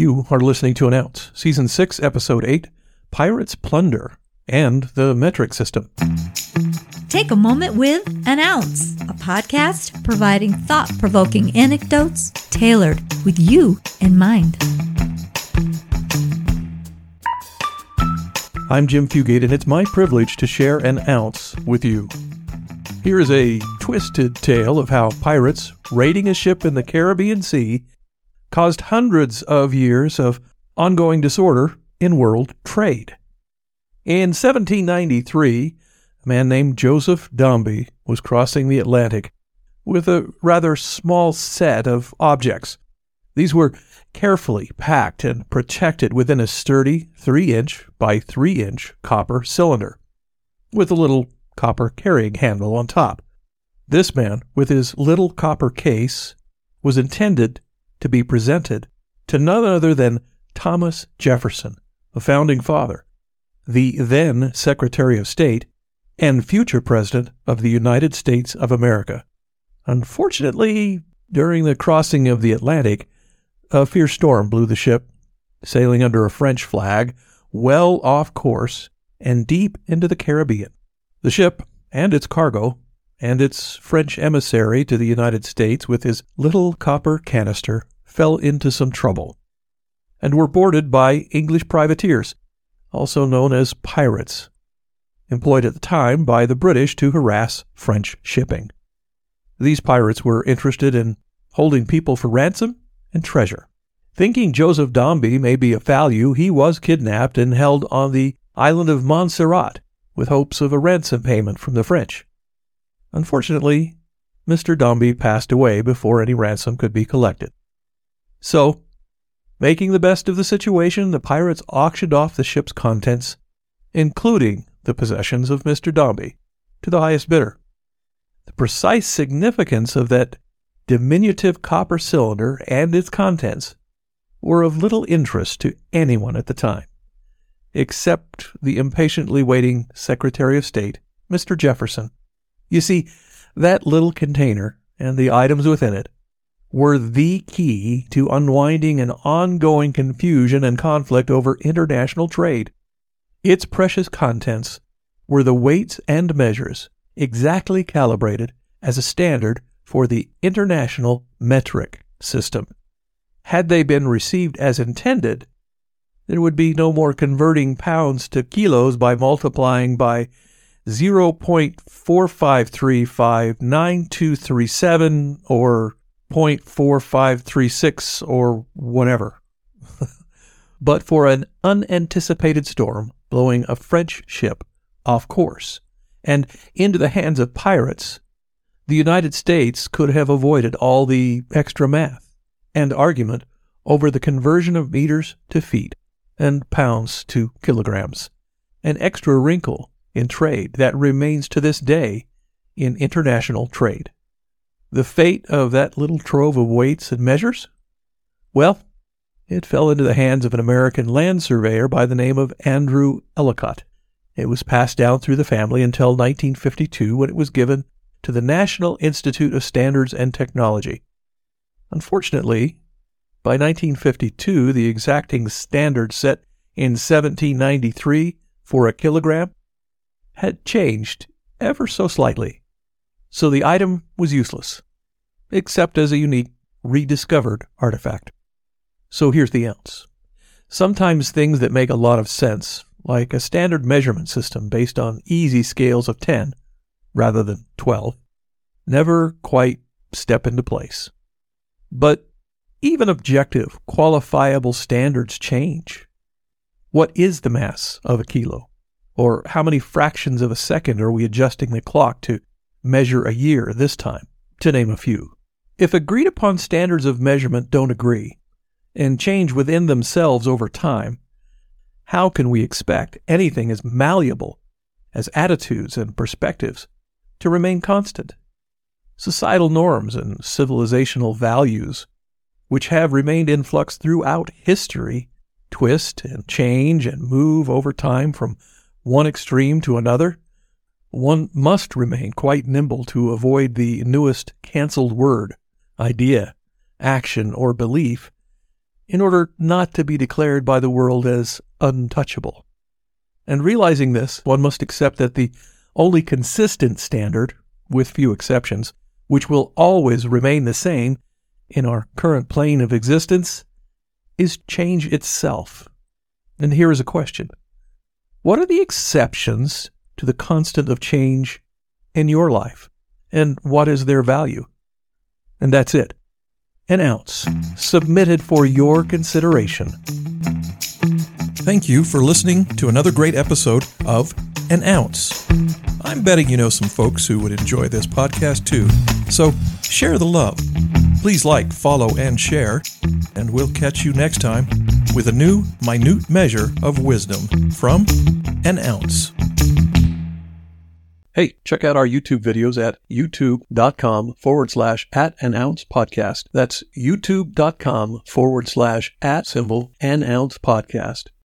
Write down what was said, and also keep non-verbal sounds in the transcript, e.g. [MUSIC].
You are listening to An Ounce, Season 6, Episode 8 Pirates Plunder and the Metric System. Take a moment with An Ounce, a podcast providing thought provoking anecdotes tailored with you in mind. I'm Jim Fugate, and it's my privilege to share an ounce with you. Here is a twisted tale of how pirates raiding a ship in the Caribbean Sea caused hundreds of years of ongoing disorder in world trade. In 1793, a man named Joseph Dombey was crossing the Atlantic with a rather small set of objects. These were carefully packed and protected within a sturdy 3 inch by 3 inch copper cylinder with a little copper carrying handle on top. This man, with his little copper case, was intended to be presented to none other than Thomas Jefferson, the founding father, the then Secretary of State, and future President of the United States of America. Unfortunately, during the crossing of the Atlantic, a fierce storm blew the ship, sailing under a French flag, well off course and deep into the Caribbean. The ship and its cargo, and its French emissary to the United States with his little copper canister, fell into some trouble, and were boarded by English privateers, also known as pirates, employed at the time by the British to harass French shipping. These pirates were interested in holding people for ransom and treasure. Thinking Joseph Dombey may be of value, he was kidnapped and held on the island of Montserrat with hopes of a ransom payment from the French. Unfortunately, Mr. Dombey passed away before any ransom could be collected. So, making the best of the situation, the pirates auctioned off the ship's contents, including the possessions of Mr. Dombey, to the highest bidder. The precise significance of that diminutive copper cylinder and its contents were of little interest to anyone at the time, except the impatiently waiting Secretary of State, Mr. Jefferson. You see, that little container and the items within it were the key to unwinding an ongoing confusion and conflict over international trade. Its precious contents were the weights and measures exactly calibrated as a standard for the International Metric System. Had they been received as intended, there would be no more converting pounds to kilos by multiplying by 0.45359237 or 0.4536 or whatever. [LAUGHS] but for an unanticipated storm blowing a French ship off course and into the hands of pirates the United States could have avoided all the extra math and argument over the conversion of meters to feet and pounds to kilograms, an extra wrinkle in trade that remains to this day in international trade. The fate of that little trove of weights and measures? Well, it fell into the hands of an American land surveyor by the name of Andrew Ellicott. It was passed down through the family until 1952 when it was given to the National Institute of Standards and Technology. Unfortunately, by 1952, the exacting standard set in 1793 for a kilogram had changed ever so slightly, so the item was useless, except as a unique rediscovered artifact. So here's the ounce. Sometimes things that make a lot of sense, like a standard measurement system based on easy scales of 10, rather than 12, never quite step into place. But even objective, qualifiable standards change. What is the mass of a kilo? Or how many fractions of a second are we adjusting the clock to measure a year this time, to name a few? If agreed upon standards of measurement don't agree and change within themselves over time, how can we expect anything as malleable as attitudes and perspectives to remain constant. Societal norms and civilizational values, which have remained in flux throughout history, twist and change and move over time from one extreme to another. One must remain quite nimble to avoid the newest canceled word, idea, action, or belief in order not to be declared by the world as untouchable. And realizing this, one must accept that the only consistent standard, with few exceptions, which will always remain the same in our current plane of existence, is change itself. And here is a question What are the exceptions to the constant of change in your life? And what is their value? And that's it. An ounce, submitted for your consideration. Thank you for listening to another great episode of An Ounce. I'm betting you know some folks who would enjoy this podcast too. So share the love. Please like, follow, and share. And we'll catch you next time with a new minute measure of wisdom from An Ounce. Hey, check out our YouTube videos at youtube.com forward slash at an ounce podcast. That's youtube.com forward slash at symbol an ounce podcast.